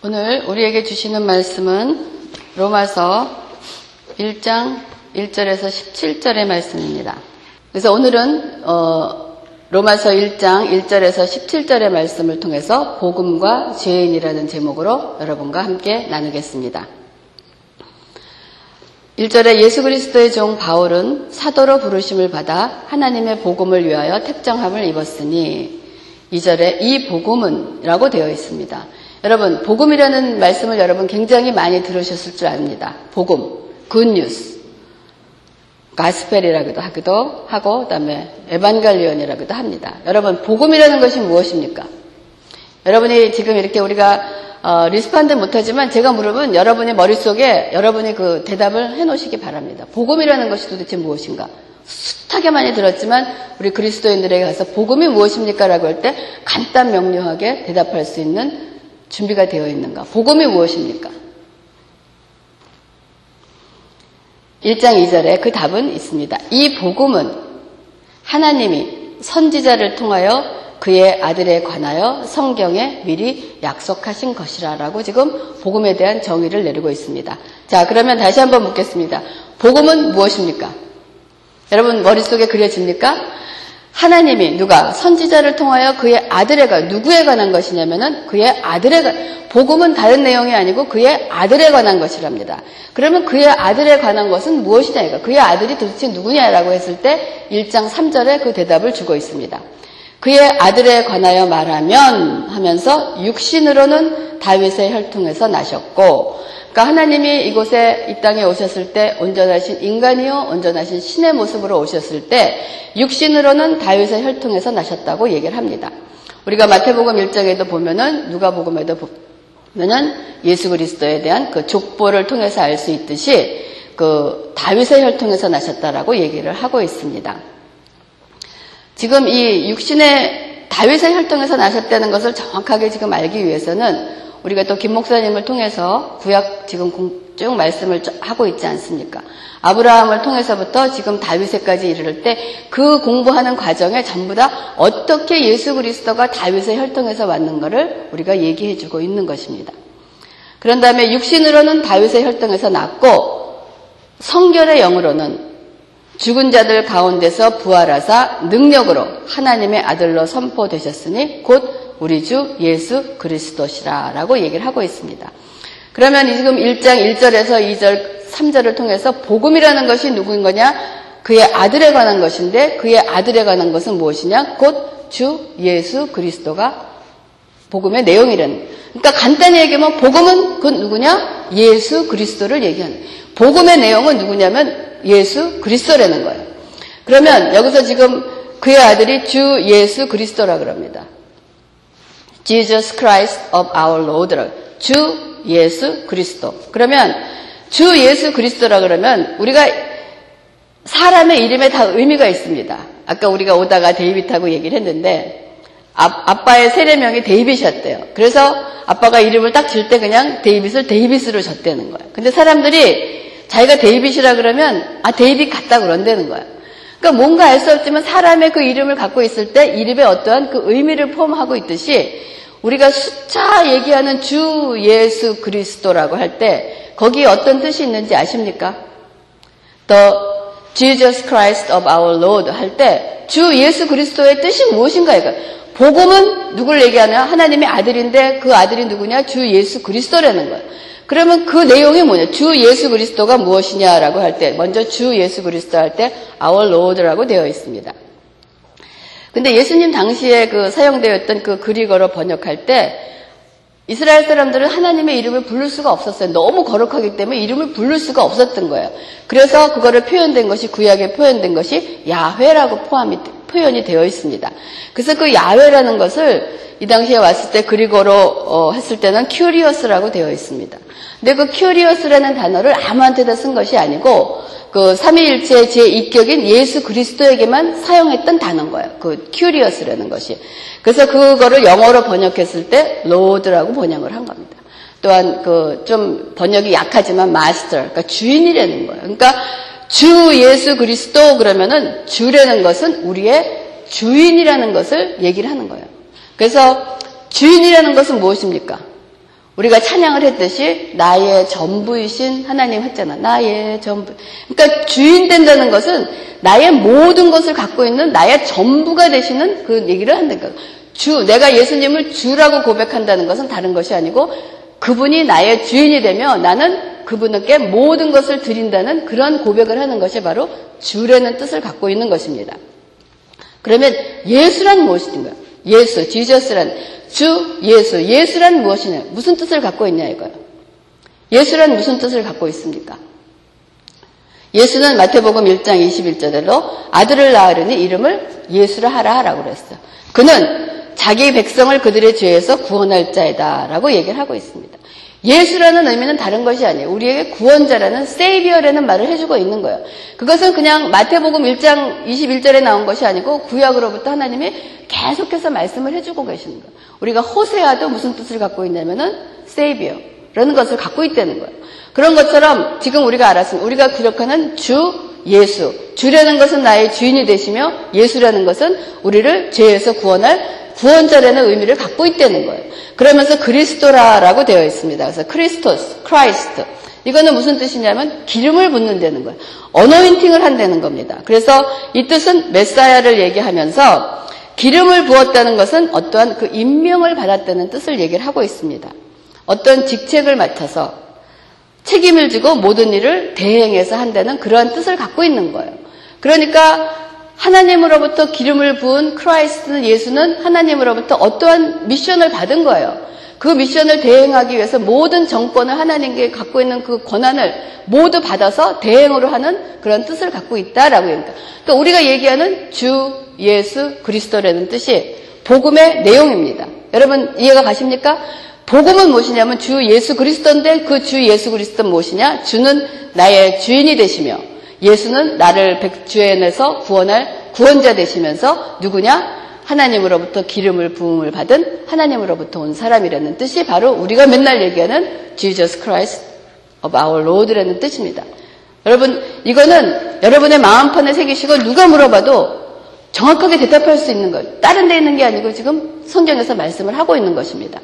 오늘 우리에게 주시는 말씀은 로마서 1장 1절에서 17절의 말씀입니다. 그래서 오늘은 어, 로마서 1장 1절에서 17절의 말씀을 통해서 복음과 죄인이라는 제목으로 여러분과 함께 나누겠습니다. 1절에 예수 그리스도의 종 바울은 사도로 부르심을 받아 하나님의 복음을 위하여 택정함을 입었으니 2절에 이 복음은 라고 되어 있습니다. 여러분, 복음이라는 말씀을 여러분 굉장히 많이 들으셨을 줄 압니다. 복음, good news, gospel이라고도 하기도 하고, 그 다음에 εὐαγγέλιον이라고도 합니다. 여러분, 복음이라는 것이 무엇입니까? 여러분이 지금 이렇게 우리가 어, respond 못하지만 제가 물으면 여러분의 머릿속에 여러분이 그 대답을 해놓으시기 바랍니다. 복음이라는 것이 도대체 무엇인가? 숱하게 많이 들었지만 우리 그리스도인들에게 가서 복음이 무엇입니까? 라고 할 때 간단 명료하게 대답할 수 있는 준비가 되어 있는가? 복음이 무엇입니까? 1장 2절에 그 답은 있습니다. 이 복음은 하나님이 선지자를 통하여 그의 아들에 관하여 성경에 미리 약속하신 것이라라고 지금 복음에 대한 정의를 내리고 있습니다. 자, 그러면 다시 한번 묻겠습니다. 복음은 무엇입니까? 여러분 머릿속에 그려집니까? 하나님이 누가 선지자를 통하여 그의 아들에 관 누구에 관한 것이냐면은 그의 아들에 관 복음은 다른 내용이 아니고 그의 아들에 관한 것이랍니다. 그러면 그의 아들에 관한 것은 무엇이냐 이거 그의 아들이 도대체 누구냐라고 했을 때 1장 3절에 그 대답을 주고 있습니다. 그의 아들에 관하여 말하면 하면서 육신으로는 다윗의 혈통에서 나셨고 그러니까 하나님이 이곳에 이 땅에 오셨을 때 온전하신 인간이요 온전하신 신의 모습으로 오셨을 때 육신으로는 다윗의 혈통에서 나셨다고 얘기를 합니다. 우리가 마태복음 1장에도 보면은 누가복음에도 보면은 예수 그리스도에 대한 그 족보를 통해서 알 수 있듯이 그 다윗의 혈통에서 나셨다라고 얘기를 하고 있습니다. 지금 이 육신의 다윗의 혈통에서 나셨다는 것을 정확하게 지금 알기 위해서는 우리가 또 김 목사님을 통해서 구약 지금 쭉 말씀을 하고 있지 않습니까? 아브라함을 통해서부터 지금 다윗에까지 이르를 때 그 공부하는 과정에 전부 다 어떻게 예수 그리스도가 다윗의 혈통에서 왔는가를 우리가 얘기해 주고 있는 것입니다. 그런 다음에 육신으로는 다윗의 혈통에서 났고 성결의 영으로는 죽은 자들 가운데서 부활하사 능력으로 하나님의 아들로 선포되셨으니 곧 우리 주 예수 그리스도시라라고 얘기를 하고 있습니다. 그러면 지금 1장 1절에서 2절, 3절을 통해서 복음이라는 것이 누구인 거냐? 그의 아들에 관한 것인데 그의 아들에 관한 것은 무엇이냐? 곧 주 예수 그리스도가 복음의 내용이라는. 그러니까 간단히 얘기하면 복음은 그 누구냐? 예수 그리스도를 얘기하는. 복음의 내용은 누구냐면 예수 그리스도라는 거예요. 그러면 여기서 지금 그의 아들이 주 예수 그리스도라 그럽니다. Jesus Christ of our Lord. 주 예수 그리스도. 그러면 주 예수 그리스도라 그러면 우리가 사람의 이름에 다 의미가 있습니다. 아까 우리가 오다가 데이빗하고 얘기를 했는데 아빠의 세례명이 데이빗이었대요. 그래서 아빠가 이름을 딱 질 때 그냥 데이빗을 데이빗으로 졌다는 거예요. 근데 사람들이 자기가 데이빗이라 그러면 아 데이빗 같다 그런다는 거야. 그러니까 뭔가 알 수 없지만 사람의 그 이름을 갖고 있을 때 이름에 어떠한 그 의미를 포함하고 있듯이 우리가 숫자 얘기하는 주 예수 그리스도라고 할 때 거기에 어떤 뜻이 있는지 아십니까? The Jesus Christ of our Lord 할 때 주 예수 그리스도의 뜻이 무엇인가 이거 복음은 누굴 얘기하냐? 하나님의 아들인데 그 아들이 누구냐? 주 예수 그리스도라는 거예요. 그러면 그 내용이 뭐냐? 주 예수 그리스도가 무엇이냐라고 할 때, 먼저 주 예수 그리스도 할 때, our Lord라고 되어 있습니다. 근데 예수님 당시에 그 사용되었던 그 Greek어로 번역할 때, 이스라엘 사람들은 하나님의 이름을 부를 수가 없었어요. 너무 거룩하기 때문에 이름을 부를 수가 없었던 거예요. 그래서 그거를 표현된 것이 구약에 표현된 것이 야훼라고 포함이 표현이 되어 있습니다. 그래서 그 야훼라는 것을 이 당시에 왔을 때 Greek어로 어, 했을 때는 κύριος라고 되어 있습니다. 근데 그 κύριος라는 단어를 아무한테나 쓴 것이 아니고 그 삼위일체 제 2위격인 예수 그리스도에게만 사용했던 단어인 거예요. 그 κύριος라는 것이. 그래서 그거를 영어로 번역했을 때 Lord라고 번역을 한 겁니다. 또한 그 좀 번역이 약하지만 마스터, 그러니까 주인이라는 거예요. 그러니까 주 예수 그리스도 그러면은 주라는 것은 우리의 주인이라는 것을 얘기를 하는 거예요. 그래서 주인이라는 것은 무엇입니까? 우리가 찬양을 했듯이 나의 전부이신 하나님 했잖아. 나의 전부. 그러니까 주인 된다는 것은 나의 모든 것을 갖고 있는 나의 전부가 되시는 그 얘기를 한다는 거예요. 주, 내가 예수님을 주라고 고백한다는 것은 다른 것이 아니고 그분이 나의 주인이 되며 나는 그분께 모든 것을 드린다는 그런 고백을 하는 것이 바로 주라는 뜻을 갖고 있는 것입니다. 그러면 예수란 무엇인가요? 예수, 지저스란 주 예수, 예수란 무엇이냐? 무슨 뜻을 갖고 있냐 이거예요. 예수란 무슨 뜻을 갖고 있습니까? 예수는 마태복음 1장 21절대로 아들을 낳으려니 이름을 예수라 하라 하라고 그랬어요. 그는 자기 백성을 그들의 죄에서 구원할 자이다라고 얘기를 하고 있습니다. 예수라는 의미는 다른 것이 아니에요. 우리에게 구원자라는 세이비어라는 말을 해주고 있는 거예요. 그것은 그냥 마태복음 1장 21절에 나온 것이 아니고 구약으로부터 하나님이 계속해서 말씀을 해주고 계시는 거예요. 우리가 호세아도 무슨 뜻을 갖고 있냐면은 Savior 라는 것을 갖고 있다는 거예요. 그런 것처럼 지금 우리가 알았습니다. 우리가 기록하는 주 예수. 주라는 것은 나의 주인이 되시며 예수라는 것은 우리를 죄에서 구원할 구원자라는 의미를 갖고 있다는 거예요. 그러면서 그리스도라라고 되어 있습니다. 그래서 Χριστός, Christ. 이거는 무슨 뜻이냐면 기름을 붓는다는 거예요. anointing을 한다는 겁니다. 그래서 이 뜻은 메시아를 얘기하면서 기름을 부었다는 것은 어떠한 그 임명을 받았다는 뜻을 얘기를 하고 있습니다. 어떤 직책을 맡아서 책임을 지고 모든 일을 대행해서 한다는 그러한 뜻을 갖고 있는 거예요. 그러니까 하나님으로부터 기름을 부은 Christ는 예수는 하나님으로부터 어떠한 미션을 받은 거예요. 그 미션을 대행하기 위해서 모든 정권을 하나님께 갖고 있는 그 권한을 모두 받아서 대행으로 하는 그런 뜻을 갖고 있다라고 합니다. 그러니까 우리가 얘기하는 주 예수 그리스도라는 뜻이 복음의 내용입니다. 여러분 이해가 가십니까? 복음은 무엇이냐면 주 예수 그리스도인데 그 주 예수 그리스도는 무엇이냐? 주는 나의 주인이 되시며 예수는 나를 백주엔에서 구원할 구원자 되시면서 누구냐? 하나님으로부터 기름을 부음을 받은 하나님으로부터 온 사람이라는 뜻이 바로 우리가 맨날 얘기하는 Jesus Christ of our Lord라는 뜻입니다. 여러분 이거는 여러분의 마음판에 새기시고 누가 물어봐도 정확하게 대답할 수 있는 것. 다른 데 있는 게 아니고 지금 성경에서 말씀을 하고 있는 것입니다.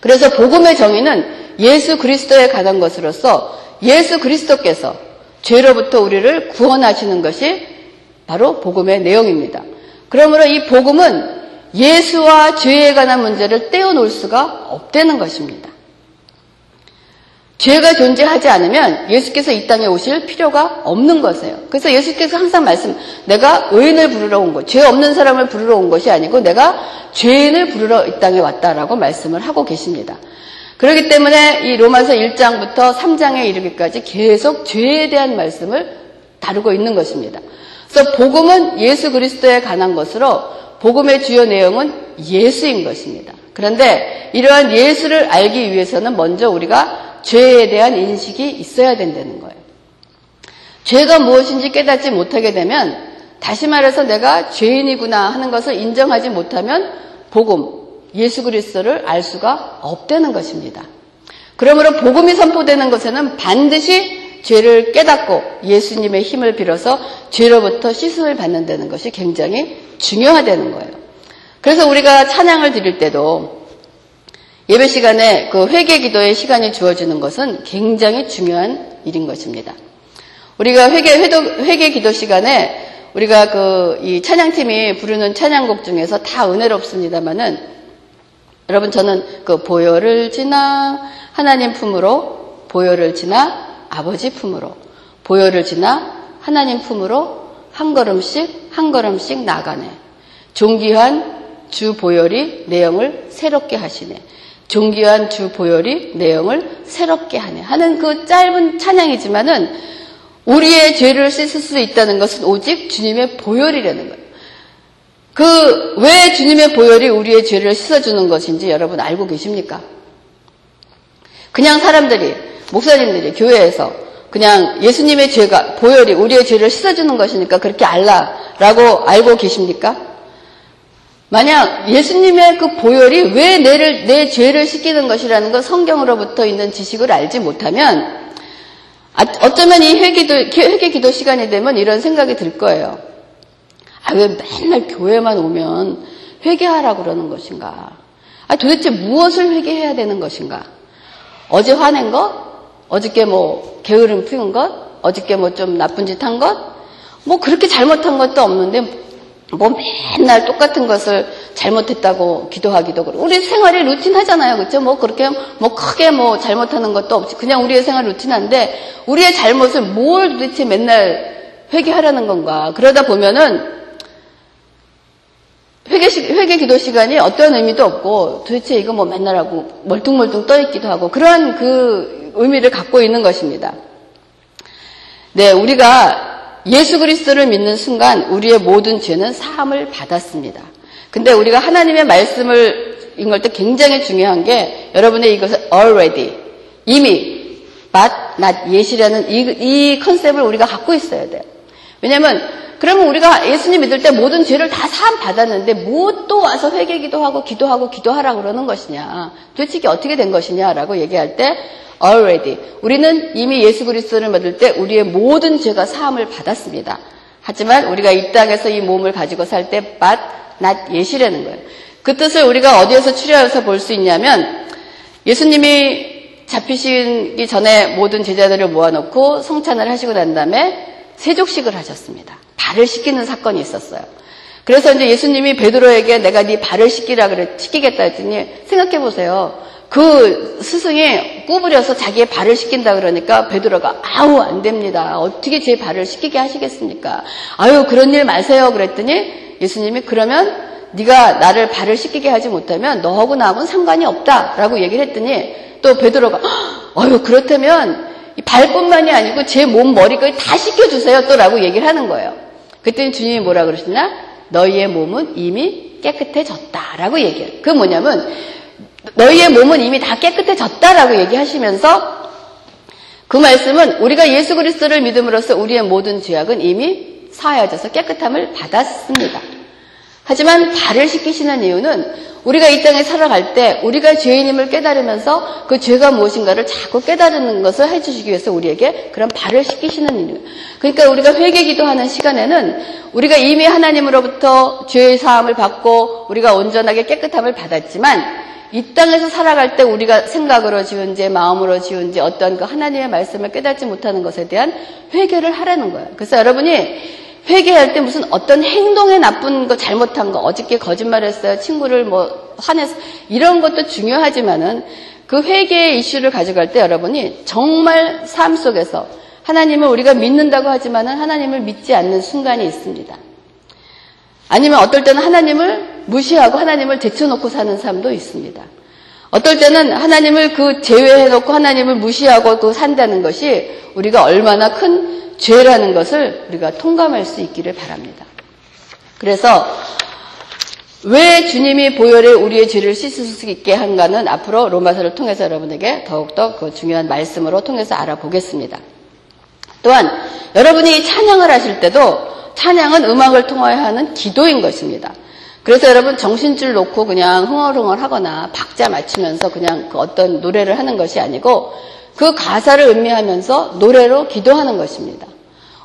그래서 복음의 정의는 예수 그리스도에 관한 것으로서 예수 그리스도께서 죄로부터 우리를 구원하시는 것이 바로 복음의 내용입니다. 그러므로 이 복음은 예수와 죄에 관한 문제를 떼어놓을 수가 없다는 것입니다. 죄가 존재하지 않으면 예수께서 이 땅에 오실 필요가 없는 것이에요. 그래서 예수께서 항상 말씀, 내가 의인을 부르러 온 것, 죄 없는 사람을 부르러 온 것이 아니고 내가 죄인을 부르러 이 땅에 왔다라고 말씀을 하고 계십니다. 그렇기 때문에 이 로마서 1장부터 3장에 이르기까지 계속 죄에 대한 말씀을 다루고 있는 것입니다. 그래서 복음은 예수 그리스도에 관한 것으로 복음의 주요 내용은 예수인 것입니다. 그런데 이러한 예수를 알기 위해서는 먼저 우리가 죄에 대한 인식이 있어야 된다는 거예요. 죄가 무엇인지 깨닫지 못하게 되면 다시 말해서 내가 죄인이구나 하는 것을 인정하지 못하면 복음, 예수 그리스도를 알 수가 없다는 것입니다. 그러므로 복음이 선포되는 것에는 반드시 죄를 깨닫고 예수님의 힘을 빌어서 죄로부터 씻음을 받는다는 것이 굉장히 중요하다는 거예요. 그래서 우리가 찬양을 드릴 때도 예배 시간에 그 회개 기도의 시간이 주어지는 것은 굉장히 중요한 일인 것입니다. 우리가 회개, 회도, 회개 기도 시간에 우리가 그 이 찬양팀이 부르는 찬양곡 중에서 다 은혜롭습니다만은 여러분 저는 그 보혈을 지나 하나님 품으로 보혈을 지나 아버지 품으로 보혈을 지나 하나님 품으로 한 걸음씩 한 걸음씩 나가네. 존귀한 주 보혈이 내용을 새롭게 하시네. 존귀한 주 보혈이 내용을 새롭게 하네. 하는 그 짧은 찬양이지만은 우리의 죄를 씻을 수 있다는 것은 오직 주님의 보혈이라는 거예요. 그 왜 주님의 보혈이 우리의 죄를 씻어주는 것인지 여러분 알고 계십니까? 그냥 사람들이 목사님들이 교회에서 그냥 예수님의 죄가 보혈이 우리의 죄를 씻어주는 것이니까 그렇게 알라라고 알고 계십니까? 만약 예수님의 그 보혈이 왜 내를 내 죄를 씻기는 것이라는 것 성경으로부터 있는 지식을 알지 못하면 아, 어쩌면 이 회기도 회개 기도 시간이 되면 이런 생각이 들 거예요. 아, 왜 맨날 교회만 오면 회개하라 그러는 것인가? 아, 도대체 무엇을 회개해야 되는 것인가? 어제 화낸 것? 어저께 뭐 게으름 피운 것? 어저께 뭐 좀 나쁜 짓 한 것? 뭐 그렇게 잘못한 것도 없는데 뭐 맨날 똑같은 것을 잘못했다고 기도하기도 그렇고 우리 생활이 루틴 하잖아요 그렇죠 뭐 그렇게 뭐 크게 뭐 잘못하는 것도 없지 그냥 우리의 생활 루틴한데 우리의 잘못을 뭘 도대체 맨날 회개하라는 건가 그러다 보면은 회개, 시, 회개 기도 시간이 어떤 의미도 없고 도대체 이거 뭐 맨날 하고 멀뚱멀뚱 떠있기도 하고 그러한 그 의미를 갖고 있는 것입니다. 네, 우리가 예수 그리스도를 믿는 순간 우리의 모든 죄는 사함을 받았습니다. 근데 우리가 하나님의 말씀을 읽을 때 굉장히 중요한 게 여러분의 이것을 already 이미 but not yet이라는 이, 이 컨셉을 우리가 갖고 있어야 돼요. 왜냐하면 그러면 우리가 예수님 믿을 때 모든 죄를 다 사함 받았는데 뭐 또 와서 회개 기도 하고 기도하고 기도하라 그러는 것이냐? 도대체 어떻게 된 것이냐라고 얘기할 때 already 우리는 이미 예수 그리스도를 믿을 때 우리의 모든 죄가 사함을 받았습니다. 하지만 우리가 이 땅에서 이 몸을 가지고 살 때 but not yet이라는 거예요. 그 뜻을 우리가 어디에서 추려서 볼 수 있냐면 예수님이 잡히시기 전에 모든 제자들을 모아놓고 성찬을 하시고 난 다음에 세족식을 하셨습니다. 발을 씻기는 사건이 있었어요. 그래서 이제 예수님이 베드로에게 내가 네 발을 씻기라 그래 씻기겠다 했더니 생각해 보세요. 그 스승이 구부려서 자기의 발을 씻긴다 그러니까 베드로가 아우 안 됩니다. 어떻게 제 발을 씻기게 하시겠습니까? 아유 그런 일 마세요 그랬더니 예수님이 그러면 네가 나를 발을 씻기게 하지 못하면 너하고 나하고는 상관이 없다라고 얘기를 했더니 또 베드로가 아유 그렇다면 발뿐만이 아니고 제 몸 머리까지 다 씻겨주세요 또 라고 얘기를 하는 거예요. 그랬더니 주님이 뭐라 그러시나? 너희의 몸은 이미 깨끗해졌다 라고 얘기해요. 그 뭐냐면 너희의 몸은 이미 다 깨끗해졌다 라고 얘기하시면서 그 말씀은 우리가 예수 그리스도를 믿음으로써 우리의 모든 죄악은 이미 사하여져서 깨끗함을 받았습니다. 하지만 발을 씻기시는 이유는 우리가 이 땅에 살아갈 때 우리가 죄인임을 깨달으면서 그 죄가 무엇인가를 자꾸 깨달는 것을 해주시기 위해서 우리에게 그런 발을 씻기시는 이유. 그러니까 우리가 회개 기도 하는 시간에는 우리가 이미 하나님으로부터 죄의 사함을 받고 우리가 온전하게 깨끗함을 받았지만 이 땅에서 살아갈 때 우리가 생각으로 지은 죄, 마음으로 지은 죄, 어떤 그 하나님의 말씀을 깨닫지 못하는 것에 대한 회개를 하라는 거예요. 그래서 여러분이 회개할 때 무슨 어떤 행동에 나쁜 거 잘못한 거 어저께 거짓말했어요 친구를 뭐 화내서 이런 것도 중요하지만은 그 회개의 이슈를 가져갈 때 여러분이 정말 삶 속에서 하나님을 우리가 믿는다고 하지만은 하나님을 믿지 않는 순간이 있습니다. 아니면 어떨 때는 하나님을 무시하고 하나님을 제쳐놓고 사는 사람도 있습니다. 어떨 때는 하나님을 그 제외해놓고 하나님을 무시하고 또 산다는 것이 우리가 얼마나 큰 죄라는 것을 우리가 통감할 수 있기를 바랍니다. 그래서 왜 주님이 보혈에 우리의 죄를 씻을 수 있게 한가는 앞으로 로마서를 통해서 여러분에게 더욱더 그 중요한 말씀으로 통해서 알아보겠습니다. 또한 여러분이 찬양을 하실 때도 찬양은 음악을 통하여 하는 기도인 것입니다. 그래서 여러분 정신줄 놓고 그냥 흥얼흥얼 하거나 박자 맞추면서 그냥 그 어떤 노래를 하는 것이 아니고 그 가사를 음미하면서 노래로 기도하는 것입니다.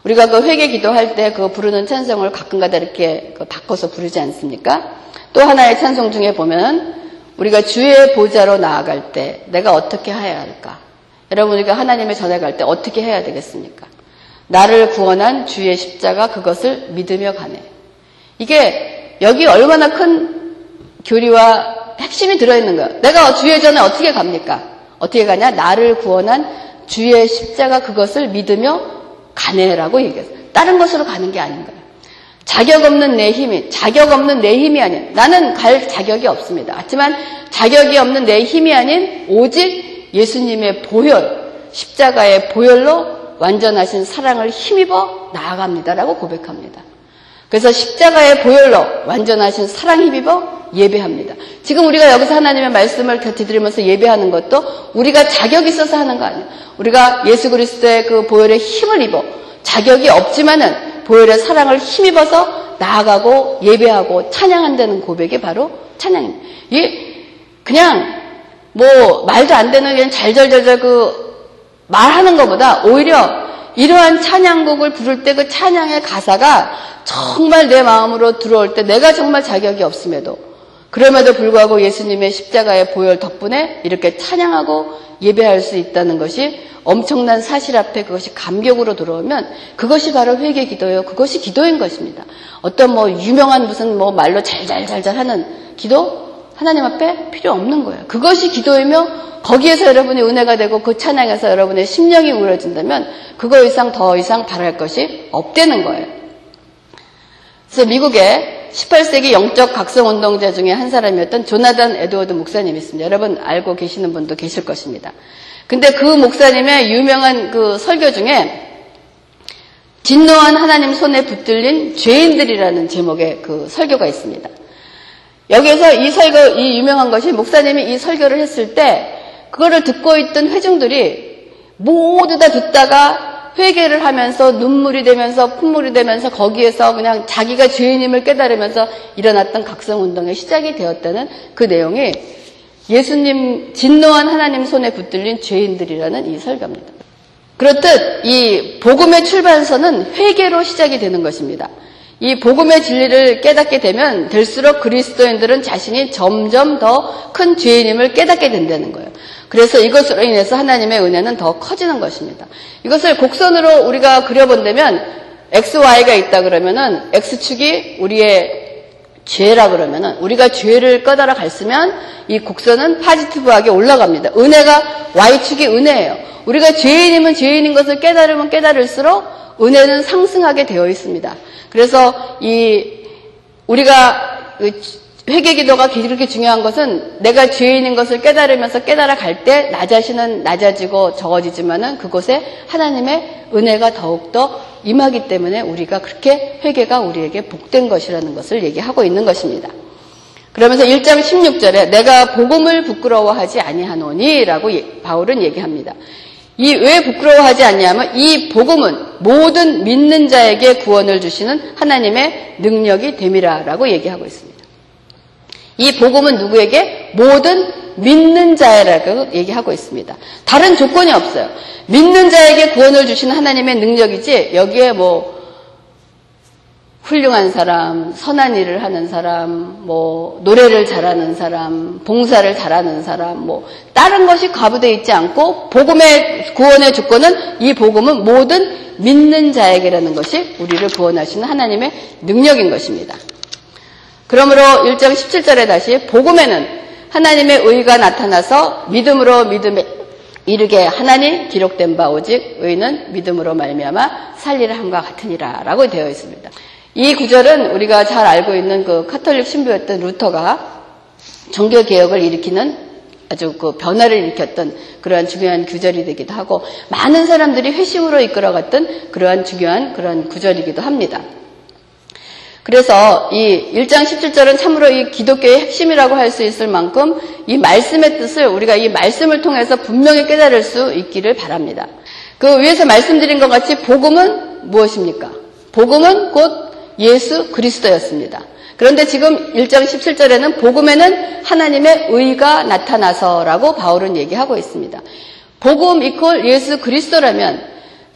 우리가 그 회개 기도할 때 그 부르는 찬송을 가끔가다 이렇게 그 바꿔서 부르지 않습니까? 또 하나의 찬송 중에 보면 우리가 주의 보좌로 나아갈 때 내가 어떻게 해야 할까? 여러분 우리가 하나님의 전에 갈 때 어떻게 해야 되겠습니까? 나를 구원한 주의 십자가 그것을 믿으며 가네. 이게 여기 얼마나 큰 교리와 핵심이 들어있는 거예요. 내가 주의 전에 어떻게 갑니까? 어떻게 가냐? 나를 구원한 주의 십자가 그것을 믿으며 가네라고 얘기했어요. 다른 것으로 가는 게 아닌 거예요. 자격 없는 내 힘이, 자격 없는 내 힘이 아닌, 나는 갈 자격이 없습니다. 하지만 자격이 없는 내 힘이 아닌 오직 예수님의 보혈, 십자가의 보혈로 완전하신 사랑을 힘입어 나아갑니다라고 고백합니다. 그래서 십자가의 보혈로 완전하신 사랑 힘입어 예배합니다. 지금 우리가 여기서 하나님의 말씀을 곁에 들으면서 예배하는 것도 우리가 자격이 있어서 하는 거 아니에요. 우리가 예수 그리스도의 그 보혈의 힘을 입어 자격이 없지만은 보혈의 사랑을 힘입어서 나아가고 예배하고 찬양한다는 고백이 바로 찬양입니다. 이 그냥 뭐 말도 안 되는 그냥 잘잘잘잘 그 말하는 것보다 오히려 이러한 찬양곡을 부를 때 그 찬양의 가사가 정말 내 마음으로 들어올 때 내가 정말 자격이 없음에도 그럼에도 불구하고 예수님의 십자가의 보혈 덕분에 이렇게 찬양하고 예배할 수 있다는 것이 엄청난 사실 앞에 그것이 감격으로 들어오면 그것이 바로 회개 기도예요. 그것이 기도인 것입니다. 어떤 뭐 유명한 무슨 뭐 말로 잘잘잘잘 하는 기도 하나님 앞에 필요 없는 거예요. 그것이 기도이며 거기에서 여러분이 은혜가 되고 그 찬양에서 여러분의 심령이 우러진다면 그거 이상 더 이상 바랄 것이 없다는 거예요. 그래서 미국의 18세기 영적 각성 운동자 중에 한 사람이었던 조나단 에드워드 목사님이 있습니다. 여러분 알고 계시는 분도 계실 것입니다. 근데 그 목사님의 유명한 그 설교 중에 진노한 하나님 손에 붙들린 죄인들이라는 제목의 그 설교가 있습니다. 여기에서 이 설교, 이 유명한 것이 목사님이 이 설교를 했을 때 그거를 듣고 있던 회중들이 모두 다 듣다가 회개를 하면서 눈물이 되면서 콧물이 되면서 거기에서 그냥 자기가 죄인임을 깨달으면서 일어났던 각성운동의 시작이 되었다는 그 내용이 예수님 진노한 하나님 손에 붙들린 죄인들이라는 이 설교입니다. 그렇듯 이 복음의 출발선은 회개로 시작이 되는 것입니다. 이 복음의 진리를 깨닫게 되면 될수록 그리스도인들은 자신이 점점 더 큰 죄인임을 깨닫게 된다는 거예요. 그래서 이것으로 인해서 하나님의 은혜는 더 커지는 것입니다. 이것을 곡선으로 우리가 그려본다면 XY가 있다 그러면은 X축이 우리의 죄라 그러면은 우리가 죄를 꺼달아 갔으면 이 곡선은 파지티브하게 올라갑니다. 은혜가 Y축이 은혜예요. 우리가 죄인이면 죄인인 것을 깨달으면 깨달을수록 은혜는 상승하게 되어 있습니다. 그래서 이 우리가 그 회개 기도가 그렇게 중요한 것은 내가 죄인인 것을 깨달으면서 깨달아 갈 때 나 자신은 낮아지고 적어지지만은 그곳에 하나님의 은혜가 더욱더 임하기 때문에 우리가 그렇게 회개가 우리에게 복된 것이라는 것을 얘기하고 있는 것입니다. 그러면서 1장 16절에 내가 복음을 부끄러워하지 아니하노니라고 예, 바울은 얘기합니다. 이 왜 부끄러워하지 않냐면 이 복음은 모든 믿는 자에게 구원을 주시는 하나님의 능력이 됨이라라고 얘기하고 있습니다. 이 복음은 누구에게 모든 믿는 자라고 얘기하고 있습니다. 다른 조건이 없어요. 믿는 자에게 구원을 주시는 하나님의 능력이지 여기에 뭐 훌륭한 사람, 선한 일을 하는 사람, 뭐 노래를 잘하는 사람, 봉사를 잘하는 사람, 뭐 다른 것이 과부되어 있지 않고 복음의 구원의 조건은 이 복음은 모든 믿는 자에게라는 것이 우리를 구원하시는 하나님의 능력인 것입니다. 그러므로 1장 17절에 다시 복음에는 하나님의 의가 나타나서 믿음으로 믿음에 이르게 하나님 기록된 바 오직 의는 믿음으로 말미암아 살리를 함과 같으니라라고 되어 있습니다. 이 구절은 우리가 잘 알고 있는 그 카톨릭 신부였던 루터가 종교 개혁을 일으키는 아주 그 변화를 일으켰던 그러한 중요한 구절이 되기도 하고 많은 사람들이 회심으로 이끌어갔던 그러한 중요한 그런 구절이기도 합니다. 그래서 이 1장 17절은 참으로 이 기독교의 핵심이라고 할 수 있을 만큼 이 말씀의 뜻을 우리가 이 말씀을 통해서 분명히 깨달을 수 있기를 바랍니다. 그 위에서 말씀드린 것 같이 복음은 무엇입니까? 복음은 곧 예수 그리스도였습니다. 그런데 지금 1장 17절에는 복음에는 하나님의 의가 나타나서라고 바울은 얘기하고 있습니다. 복음 이퀄 예수 그리스도라면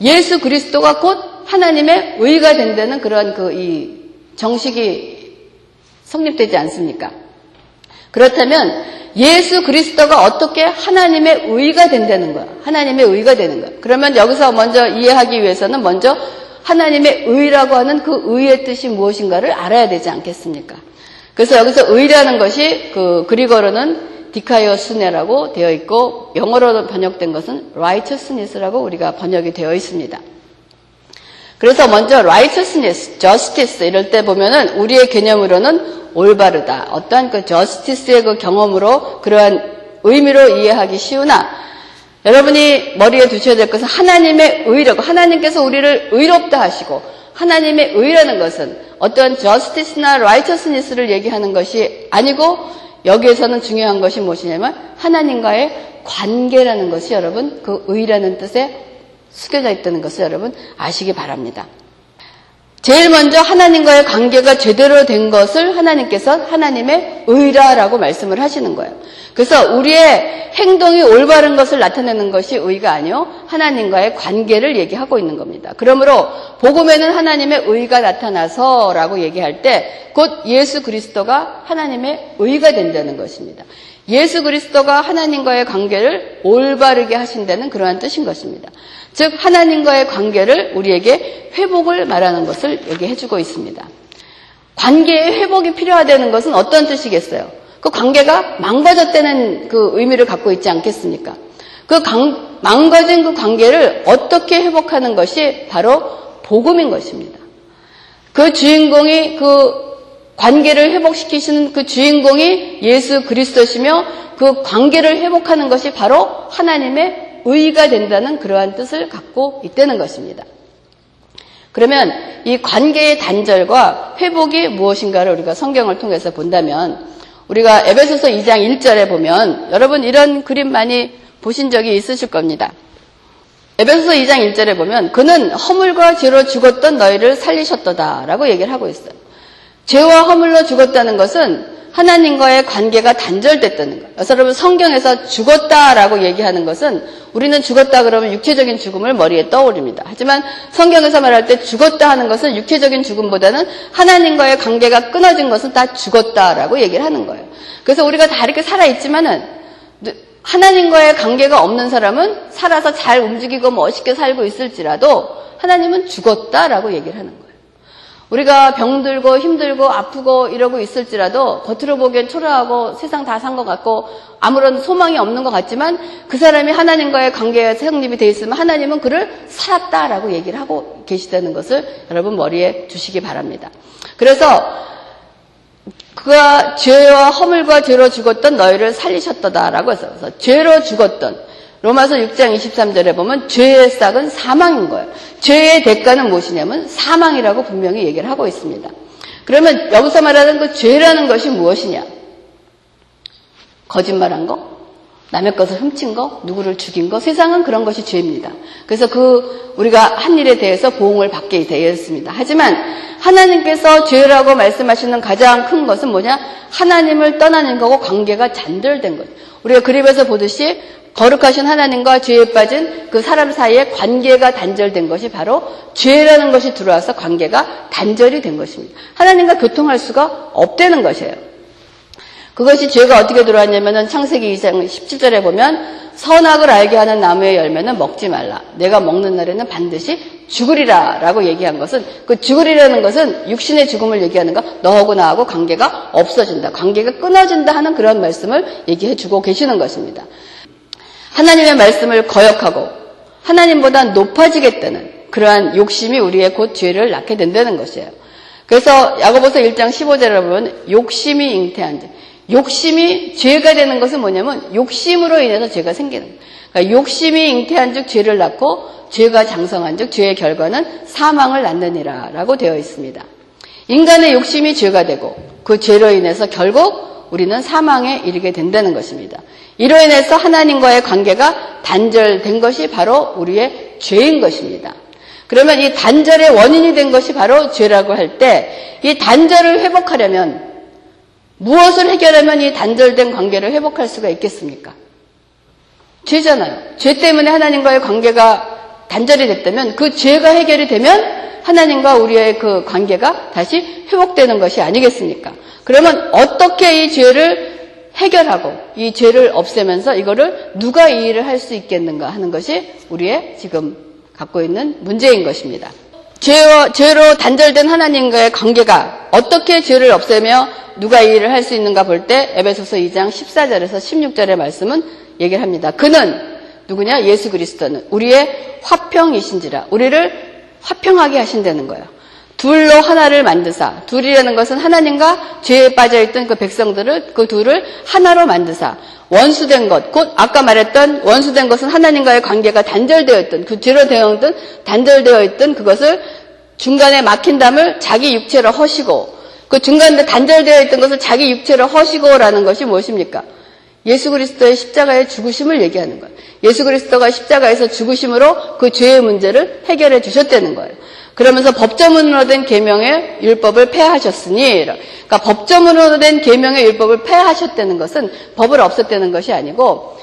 예수 그리스도가 곧 하나님의 의가 된다는 그런 그 이 정식이 성립되지 않습니까? 그렇다면 예수 그리스도가 어떻게 하나님의 의가 된다는 거야. 하나님의 의가 되는 거야. 그러면 여기서 먼저 이해하기 위해서는 먼저 하나님의 의라고 하는 그 의의 뜻이 무엇인가를 알아야 되지 않겠습니까? 그래서 여기서 의라는 것이 그 그리거로는 디카이어 스네라고 되어 있고 영어로 번역된 것은 righteousness라고 우리가 번역이 되어 있습니다. 그래서 먼저 righteousness, justice 이럴 때 보면은 우리의 개념으로는 올바르다. 어떠한 그 justice의 그 경험으로 그러한 의미로 이해하기 쉬우나 여러분이 머리에 두셔야 될 것은 하나님의 의라고 하나님께서 우리를 의롭다 하시고 하나님의 의라는 것은 어떤 저스티스나 라이처스니스를 얘기하는 것이 아니고 여기에서는 중요한 것이 무엇이냐면 하나님과의 관계라는 것이 여러분 그 의라는 뜻에 숙여져 있다는 것을 여러분 아시기 바랍니다. 제일 먼저 하나님과의 관계가 제대로 된 것을 하나님께서 하나님의 의라라고 말씀을 하시는 거예요. 그래서 우리의 행동이 올바른 것을 나타내는 것이 의가 아니요 하나님과의 관계를 얘기하고 있는 겁니다. 그러므로 복음에는 하나님의 의가 나타나서라고 얘기할 때 곧 예수 그리스도가 하나님의 의가 된다는 것입니다. 예수 그리스도가 하나님과의 관계를 올바르게 하신다는 그러한 뜻인 것입니다. 즉 하나님과의 관계를 우리에게 회복을 말하는 것을 얘기해 주고 있습니다. 관계의 회복이 필요하다는 것은 어떤 뜻이겠어요? 그 관계가 망가졌다는 그 의미를 갖고 있지 않겠습니까? 그 강, 망가진 그 관계를 어떻게 회복하는 것이 바로 복음인 것입니다. 그 주인공이 그 관계를 회복시키시는 그 주인공이 예수 그리스도시며 그 관계를 회복하는 것이 바로 하나님의 의가 된다는 그러한 뜻을 갖고 있다는 것입니다. 그러면 이 관계의 단절과 회복이 무엇인가를 우리가 성경을 통해서 본다면 우리가 에베소서 2장 1절에 보면 여러분 이런 그림 많이 보신 적이 있으실 겁니다. 에베소서 2장 1절에 보면 그는 허물과 죄로 죽었던 너희를 살리셨도다라고 얘기를 하고 있어요. 죄와 허물로 죽었다는 것은 하나님과의 관계가 단절됐다는 거예요. 여러분 성경에서 죽었다라고 얘기하는 것은 우리는 죽었다 그러면 육체적인 죽음을 머리에 떠올립니다. 하지만 성경에서 말할 때 죽었다 하는 것은 육체적인 죽음보다는 하나님과의 관계가 끊어진 것은 다 죽었다라고 얘기를 하는 거예요. 그래서 우리가 다 이렇게 살아 있지만은 하나님과의 관계가 없는 사람은 살아서 잘 움직이고 멋있게 살고 있을지라도 하나님은 죽었다라고 얘기를 하는 거예요. 우리가 병들고 힘들고 아프고 이러고 있을지라도 겉으로 보기엔 초라하고 세상 다 산 것 같고 아무런 소망이 없는 것 같지만 그 사람이 하나님과의 관계가 성립이 되어 있으면 하나님은 그를 살았다라고 얘기를 하고 계시다는 것을 여러분 머리에 두시기 바랍니다. 그래서 그가 죄와 허물과 죄로 죽었던 너희를 살리셨다라고 해서 죄로 죽었던 로마서 6장 23절에 보면 죄의 싹은 사망인 거예요. 죄의 대가는 무엇이냐면 사망이라고 분명히 얘기를 하고 있습니다. 그러면 여기서 말하는 그 죄라는 것이 무엇이냐? 거짓말한 거? 남의 것을 훔친 거? 누구를 죽인 거? 세상은 그런 것이 죄입니다. 그래서 그 우리가 한 일에 대해서 보응을 받게 되었습니다. 하지만 하나님께서 죄라고 말씀하시는 가장 큰 것은 뭐냐? 하나님을 떠나는 거고 관계가 잔들된 것. 우리가 그림에서 보듯이 거룩하신 하나님과 죄에 빠진 그 사람 사이에 관계가 단절된 것이 바로 죄라는 것이 들어와서 관계가 단절이 된 것입니다. 하나님과 교통할 수가 없다는 것이에요. 그것이 죄가 어떻게 들어왔냐면은 창세기 2장 17절에 보면 선악을 알게 하는 나무의 열매는 먹지 말라. 내가 먹는 날에는 반드시 죽으리라 라고 얘기한 것은 그 죽으리라는 것은 육신의 죽음을 얘기하는 거 너하고 나하고 관계가 없어진다. 관계가 끊어진다 하는 그런 말씀을 얘기해 주고 계시는 것입니다. 하나님의 말씀을 거역하고 하나님보다 높아지겠다는 그러한 욕심이 우리의 곧 죄를 낳게 된다는 것이에요. 그래서 야고보서 1장 15절에 보면 욕심이 잉태한 죄. 욕심이 죄가 되는 것은 뭐냐면 욕심으로 인해서 죄가 생기는. 그러니까 욕심이 잉태한 즉 죄를 낳고 죄가 장성한 즉 죄의 결과는 사망을 낳느니라 라고 되어 있습니다. 인간의 욕심이 죄가 되고 그 죄로 인해서 결국 우리는 사망에 이르게 된다는 것입니다. 이로 인해서 하나님과의 관계가 단절된 것이 바로 우리의 죄인 것입니다. 그러면 이 단절의 원인이 된 것이 바로 죄라고 할 때 이 단절을 회복하려면 무엇을 해결하면 이 단절된 관계를 회복할 수가 있겠습니까? 죄잖아요. 죄 때문에 하나님과의 관계가 단절이 됐다면 그 죄가 해결이 되면 하나님과 우리의 그 관계가 다시 회복되는 것이 아니겠습니까? 그러면 어떻게 이 죄를 해결하고 이 죄를 없애면서 이거를 누가 이 일을 할 수 있겠는가 하는 것이 우리의 지금 갖고 있는 문제인 것입니다. 죄와, 죄로 단절된 하나님과의 관계가 어떻게 죄를 없애며 누가 이 일을 할 수 있는가 볼 때 에베소서 2장 14절에서 16절의 말씀은 얘기를 합니다. 그는 누구냐? 예수 그리스도는 우리의 화평이신지라 우리를 화평하게 하신다는 거예요. 둘로 하나를 만드사. 둘이라는 것은 하나님과 죄에 빠져있던 그 백성들을, 그 둘을 하나로 만드사. 원수된 것, 곧 아까 말했던 원수된 것은 하나님과의 관계가 단절되어 있던, 그 죄로 되어 있던, 단절되어 있던 그것을 중간에 막힌 담을 자기 육체로 허시고, 그 중간에 단절되어 있던 것을 자기 육체로 허시고라는 것이 무엇입니까? 예수 그리스도의 십자가의 죽으심을 얘기하는 거예요. 예수 그리스도가 십자가에서 죽으심으로 그 죄의 문제를 해결해 주셨다는 거예요. 그러면서 법조문으로 된 계명의 율법을 폐하셨으니 그러니까 법조문으로 된 계명의 율법을 폐하셨다는 것은 법을 없앴다는 것이 아니고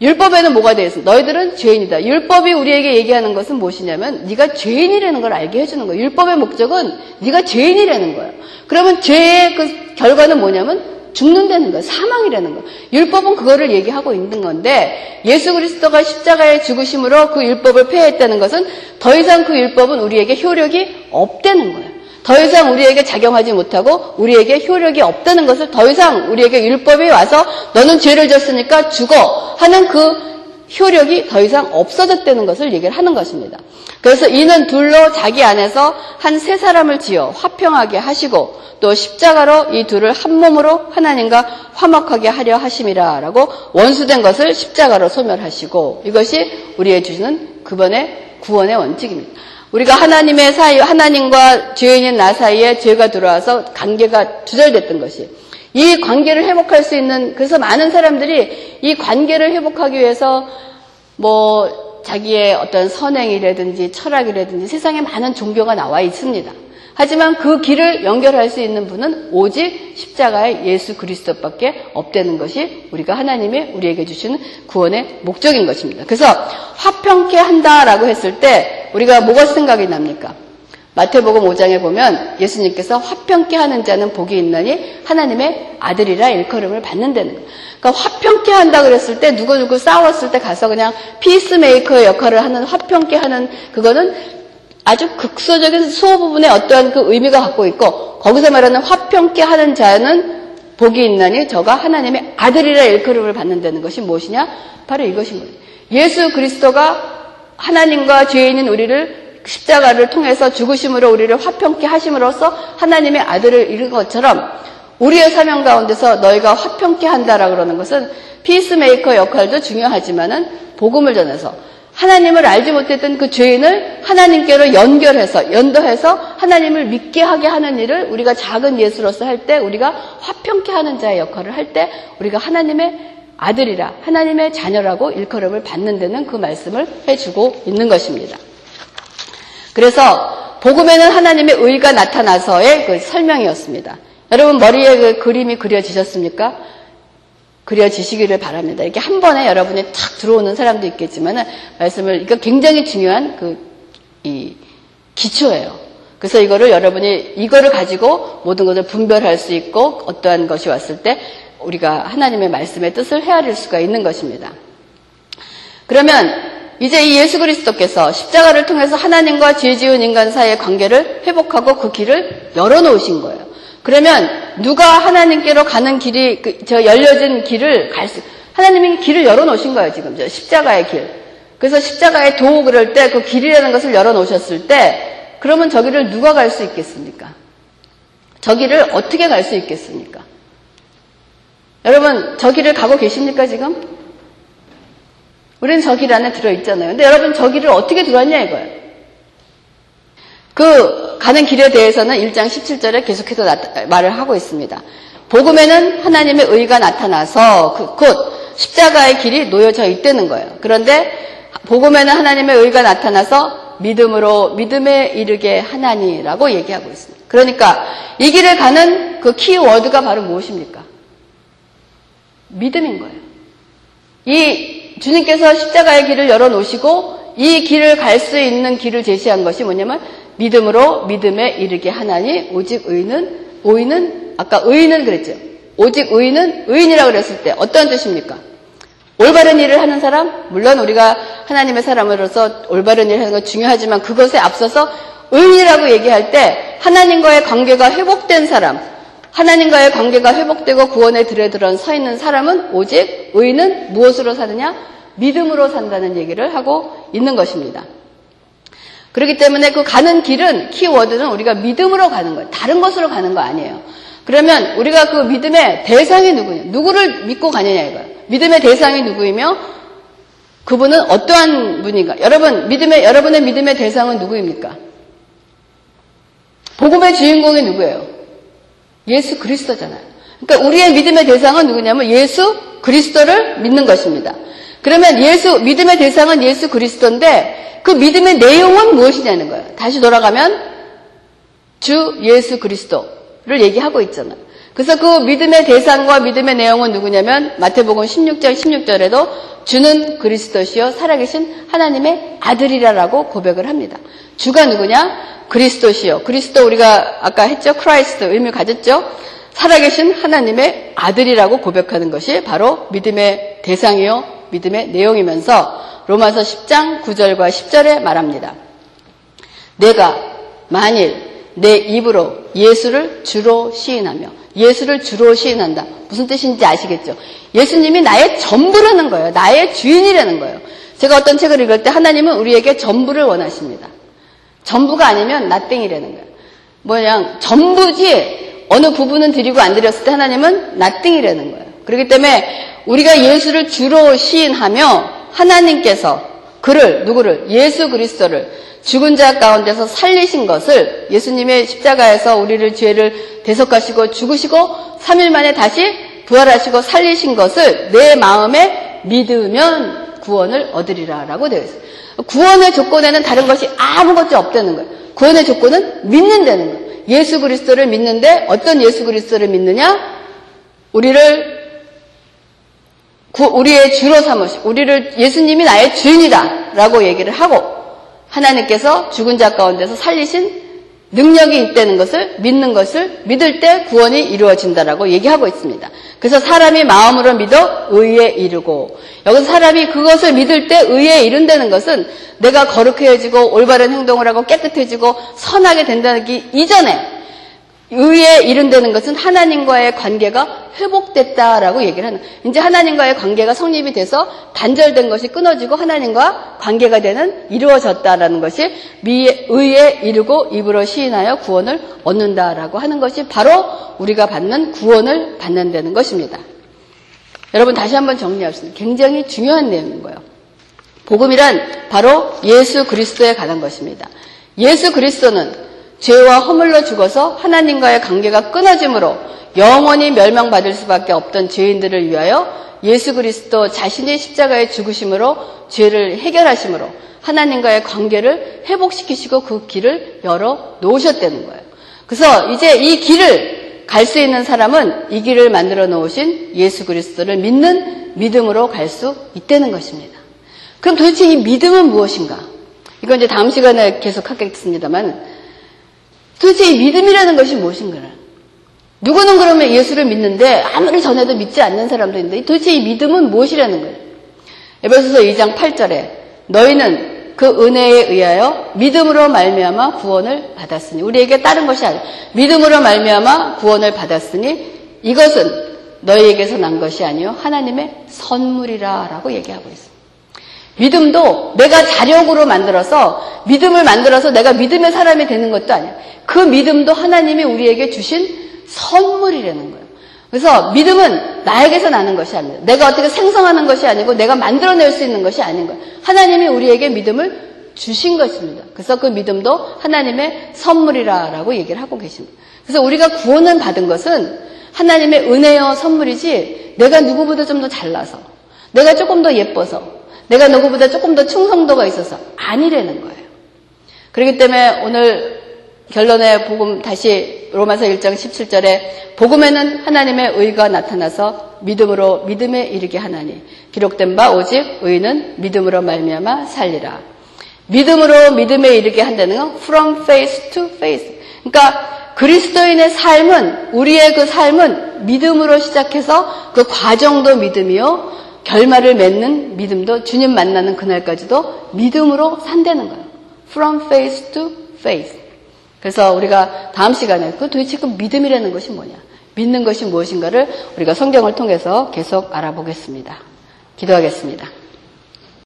율법에는 뭐가 되어 있어? 너희들은 죄인이다. 율법이 우리에게 얘기하는 것은 무엇이냐면 네가 죄인이라는 걸 알게 해주는 거예요. 율법의 목적은 네가 죄인이라는 거예요. 그러면 죄의 그 결과는 뭐냐면 죽는다는 거예요. 사망이라는 거예요. 율법은 그거를 얘기하고 있는 건데 예수 그리스도가 십자가에 죽으심으로 그 율법을 폐했다는 것은 더 이상 그 율법은 우리에게 효력이 없다는 거예요. 더 이상 우리에게 작용하지 못하고 우리에게 효력이 없다는 것을 더 이상 우리에게 율법이 와서 너는 죄를 졌으니까 죽어 하는 그 효력이 더 이상 없어졌다는 것을 얘기를 하는 것입니다. 그래서 이는 둘로 자기 안에서 한 세 사람을 지어 화평하게 하시고 또 십자가로 이 둘을 한 몸으로 하나님과 화목하게 하려 하심이라라고 원수된 것을 십자가로 소멸하시고 이것이 우리의 주시는 그번의 구원의 원칙입니다. 우리가 하나님의 사이, 하나님과 죄인인 나 사이에 죄가 들어와서 관계가 두절됐던 것이 이 관계를 회복할 수 있는 그래서 많은 사람들이 이 관계를 회복하기 위해서 뭐 자기의 어떤 선행이라든지 철학이라든지 세상에 많은 종교가 나와 있습니다. 하지만 그 길을 연결할 수 있는 분은 오직 십자가의 예수 그리스도밖에 없다는 것이 우리가 하나님이 우리에게 주시는 구원의 목적인 것입니다. 그래서 화평케 한다라고 했을 때 우리가 뭐가 생각이 납니까? 마태복음 5장에 보면 예수님께서 화평케 하는 자는 복이 있나니 하나님의 아들이라 일컬음을 받는다는 거예요. 그러니까 화평케 한다 그랬을 때 누구 누구 싸웠을 때 가서 그냥 피스메이커의 역할을 하는 화평케 하는 그거는 아주 극소적인 수호 부분에 어떠한 그 의미가 갖고 있고 거기서 말하는 화평케 하는 자는 복이 있나니 저가 하나님의 아들이라 일컬음을 받는다는 것이 무엇이냐? 바로 이것인 거예요. 예수 그리스도가 하나님과 죄인인 우리를 십자가를 통해서 죽으심으로 우리를 화평케 하심으로써 하나님의 아들을 이룬 것처럼 우리의 사명 가운데서 너희가 화평케 한다라 그러는 것은 피스메이커 역할도 중요하지만은 복음을 전해서 하나님을 알지 못했던 그 죄인을 하나님께로 연결해서 연도해서 하나님을 믿게 하게 하는 일을 우리가 작은 예수로서 할 때 우리가 화평케 하는 자의 역할을 할 때 우리가 하나님의 아들이라 하나님의 자녀라고 일컬음을 받는 데는 그 말씀을 해주고 있는 것입니다. 그래서 복음에는 하나님의 의가 나타나서의 그 설명이었습니다. 여러분 머리에 그 그림이 그려지셨습니까? 그려지시기를 바랍니다. 이렇게 한 번에 여러분이 탁 들어오는 사람도 있겠지만 말씀을 이거 굉장히 중요한 그 이 기초예요. 그래서 이거를 여러분이 이거를 가지고 모든 것을 분별할 수 있고 어떠한 것이 왔을 때 우리가 하나님의 말씀의 뜻을 헤아릴 수가 있는 것입니다. 그러면 이제 이 예수 그리스도께서 십자가를 통해서 하나님과 죄 지은 인간 사이의 관계를 회복하고 그 길을 열어놓으신 거예요. 그러면 누가 하나님께로 가는 길이 그, 저 열려진 길을 갈 수, 하나님이 길을 열어놓으신 거예요 지금 저 십자가의 길. 그래서 십자가의 도 그럴 때 그 길이라는 것을 열어놓으셨을 때 그러면 저기를 누가 갈 수 있겠습니까? 저기를 어떻게 갈 수 있겠습니까? 여러분 저기를 가고 계십니까 지금? 우리는 저길 안에 들어있잖아요. 근데 여러분 저기를 어떻게 들어왔냐 이거예요. 그 가는 길에 대해서는 1장 17절에 계속해서 말을 하고 있습니다. 복음에는 하나님의 의가 나타나서 그, 곧 십자가의 길이 놓여져 있다는 거예요. 그런데 복음에는 하나님의 의가 나타나서 믿음으로 믿음에 이르게 하나니라고 얘기하고 있습니다. 그러니까 이 길을 가는 그 키워드가 바로 무엇입니까? 믿음인 거예요. 이 주님께서 십자가의 길을 열어놓으시고 이 길을 갈 수 있는 길을 제시한 것이 뭐냐면 믿음으로 믿음에 이르게 하나니 오직 의는 의는 아까 의인은 그랬죠. 오직 의인은 의인이라고 그랬을 때 어떤 뜻입니까? 올바른 일을 하는 사람 물론 우리가 하나님의 사람으로서 올바른 일을 하는 건 중요하지만 그것에 앞서서 의인이라고 얘기할 때 하나님과의 관계가 회복된 사람 하나님과의 관계가 회복되고 구원의 들에 들어 서 있는 사람은 오직 의인은 무엇으로 사느냐? 믿음으로 산다는 얘기를 하고 있는 것입니다. 그렇기 때문에 그 가는 길은 키워드는 우리가 믿음으로 가는 거예요. 다른 것으로 가는 거 아니에요. 그러면 우리가 그 믿음의 대상이 누구냐? 누구를 믿고 가느냐 이거예요. 믿음의 대상이 누구이며 그분은 어떠한 분인가? 여러분 믿음의 여러분의 믿음의 대상은 누구입니까? 복음의 주인공이 누구예요? 예수 그리스도잖아요. 그러니까 우리의 믿음의 대상은 누구냐면 예수 그리스도를 믿는 것입니다. 그러면 예수, 믿음의 대상은 예수 그리스도인데 그 믿음의 내용은 무엇이냐는 거예요. 다시 돌아가면 주 예수 그리스도를 얘기하고 있잖아요. 그래서 그 믿음의 대상과 믿음의 내용은 누구냐면 마태복음 16장 16절에도 주는 그리스도시요 살아계신 하나님의 아들이라라고 고백을 합니다. 주가 누구냐? 그리스도시요. 그리스도 우리가 아까 했죠? Christ 의미 가졌죠? 살아계신 하나님의 아들이라고 고백하는 것이 바로 믿음의 대상이요, 믿음의 내용이면서 로마서 10장 9절과 10절에 말합니다. 내가 만일 내 입으로 예수를 주로 시인하며 예수를 주로 시인한다. 무슨 뜻인지 아시겠죠? 예수님이 나의 전부라는 거예요. 나의 주인이라는 거예요. 제가 어떤 책을 읽을 때 하나님은 우리에게 전부를 원하십니다. 전부가 아니면 나땡이라는 거예요. 뭐냐, 전부지 어느 부분은 드리고 안 드렸을 때 하나님은 나띵이라는 거예요. 그렇기 때문에 우리가 예수를 주로 시인하며 하나님께서 그를 누구를 예수 그리스도를 죽은 자 가운데서 살리신 것을 예수님의 십자가에서 우리를 죄를 대속하시고 죽으시고 3일 만에 다시 부활하시고 살리신 것을 내 마음에 믿으면 구원을 얻으리라라고 되어 있어요. 구원의 조건에는 다른 것이 아무것도 없다는 거예요. 구원의 조건은 믿는다는 거예요. 예수 그리스도를 믿는데 어떤 예수 그리스도를 믿느냐? 우리를 우리의 주로 삼으시 우리를 예수님이 나의 주인이다라고 얘기를 하고 하나님께서 죽은 자 가운데서 살리신 능력이 있다는 것을 믿는 것을 믿을 때 구원이 이루어진다라고 얘기하고 있습니다. 그래서 사람이 마음으로 믿어 의에 이르고 여기서 사람이 그것을 믿을 때 의에 이른다는 것은 내가 거룩해지고 올바른 행동을 하고 깨끗해지고 선하게 된다는 게 이전에 의에 이른다는 것은 하나님과의 관계가 회복됐다라고 얘기를 하는 이제 하나님과의 관계가 성립이 돼서 단절된 것이 끊어지고 하나님과 관계가 되는 이루어졌다라는 것이 의에 이르고 입으로 시인하여 구원을 얻는다라고 하는 것이 바로 우리가 받는 구원을 받는다는 것입니다. 여러분 다시 한번 정리합시다. 굉장히 중요한 내용인 거예요. 복음이란 바로 예수 그리스도에 관한 것입니다. 예수 그리스도는 죄와 허물로 죽어서 하나님과의 관계가 끊어짐으로 영원히 멸망받을 수밖에 없던 죄인들을 위하여 예수 그리스도 자신의 십자가의 죽으심으로 죄를 해결하심으로 하나님과의 관계를 회복시키시고 그 길을 열어 놓으셨다는 거예요. 그래서 이제 이 길을 갈 수 있는 사람은 이 길을 만들어 놓으신 예수 그리스도를 믿는 믿음으로 갈 수 있다는 것입니다. 그럼 도대체 이 믿음은 무엇인가? 이건 이제 다음 시간에 계속 하겠습니다만 도대체 이 믿음이라는 것이 무엇인가? 누구는 그러면 예수를 믿는데 아무리 전해도 믿지 않는 사람도 있는데 도대체 이 믿음은 무엇이라는 거예요? 에베소서 2장 8절에 너희는 그 은혜에 의하여 믿음으로 말미암아 구원을 받았으니 우리에게 다른 것이 아니라 믿음으로 말미암아 구원을 받았으니 이것은 너희에게서 난 것이 아니요 하나님의 선물이라라고 얘기하고 있습니다. 믿음도 내가 자력으로 만들어서 믿음을 만들어서 내가 믿음의 사람이 되는 것도 아니야. 그 믿음도 하나님이 우리에게 주신 선물이라는 거예요. 그래서 믿음은 나에게서 나는 것이 아닙니다. 내가 어떻게 생성하는 것이 아니고 내가 만들어낼 수 있는 것이 아닌 거예요. 하나님이 우리에게 믿음을 주신 것입니다. 그래서 그 믿음도 하나님의 선물이라라고 얘기를 하고 계십니다. 그래서 우리가 구원을 받은 것은 하나님의 은혜여 선물이지 내가 누구보다 좀 더 잘나서 내가 조금 더 예뻐서 내가 누구보다 조금 더 충성도가 있어서 아니라는 거예요. 그렇기 때문에 오늘 결론의 복음 다시 로마서 1장 17절에 복음에는 하나님의 의가 나타나서 믿음으로 믿음에 이르게 하나니 기록된 바 오직 의는 믿음으로 말미암아 살리라. 믿음으로 믿음에 이르게 한다는 건 from faith to faith. 그러니까 그리스도인의 삶은 우리의 그 삶은 믿음으로 시작해서 그 과정도 믿음이요 결말을 맺는 믿음도 주님 만나는 그날까지도 믿음으로 산다는 거예요. From faith to faith. 그래서 우리가 다음 시간에 그 도대체 그 믿음이라는 것이 뭐냐? 믿는 것이 무엇인가를 우리가 성경을 통해서 계속 알아보겠습니다. 기도하겠습니다.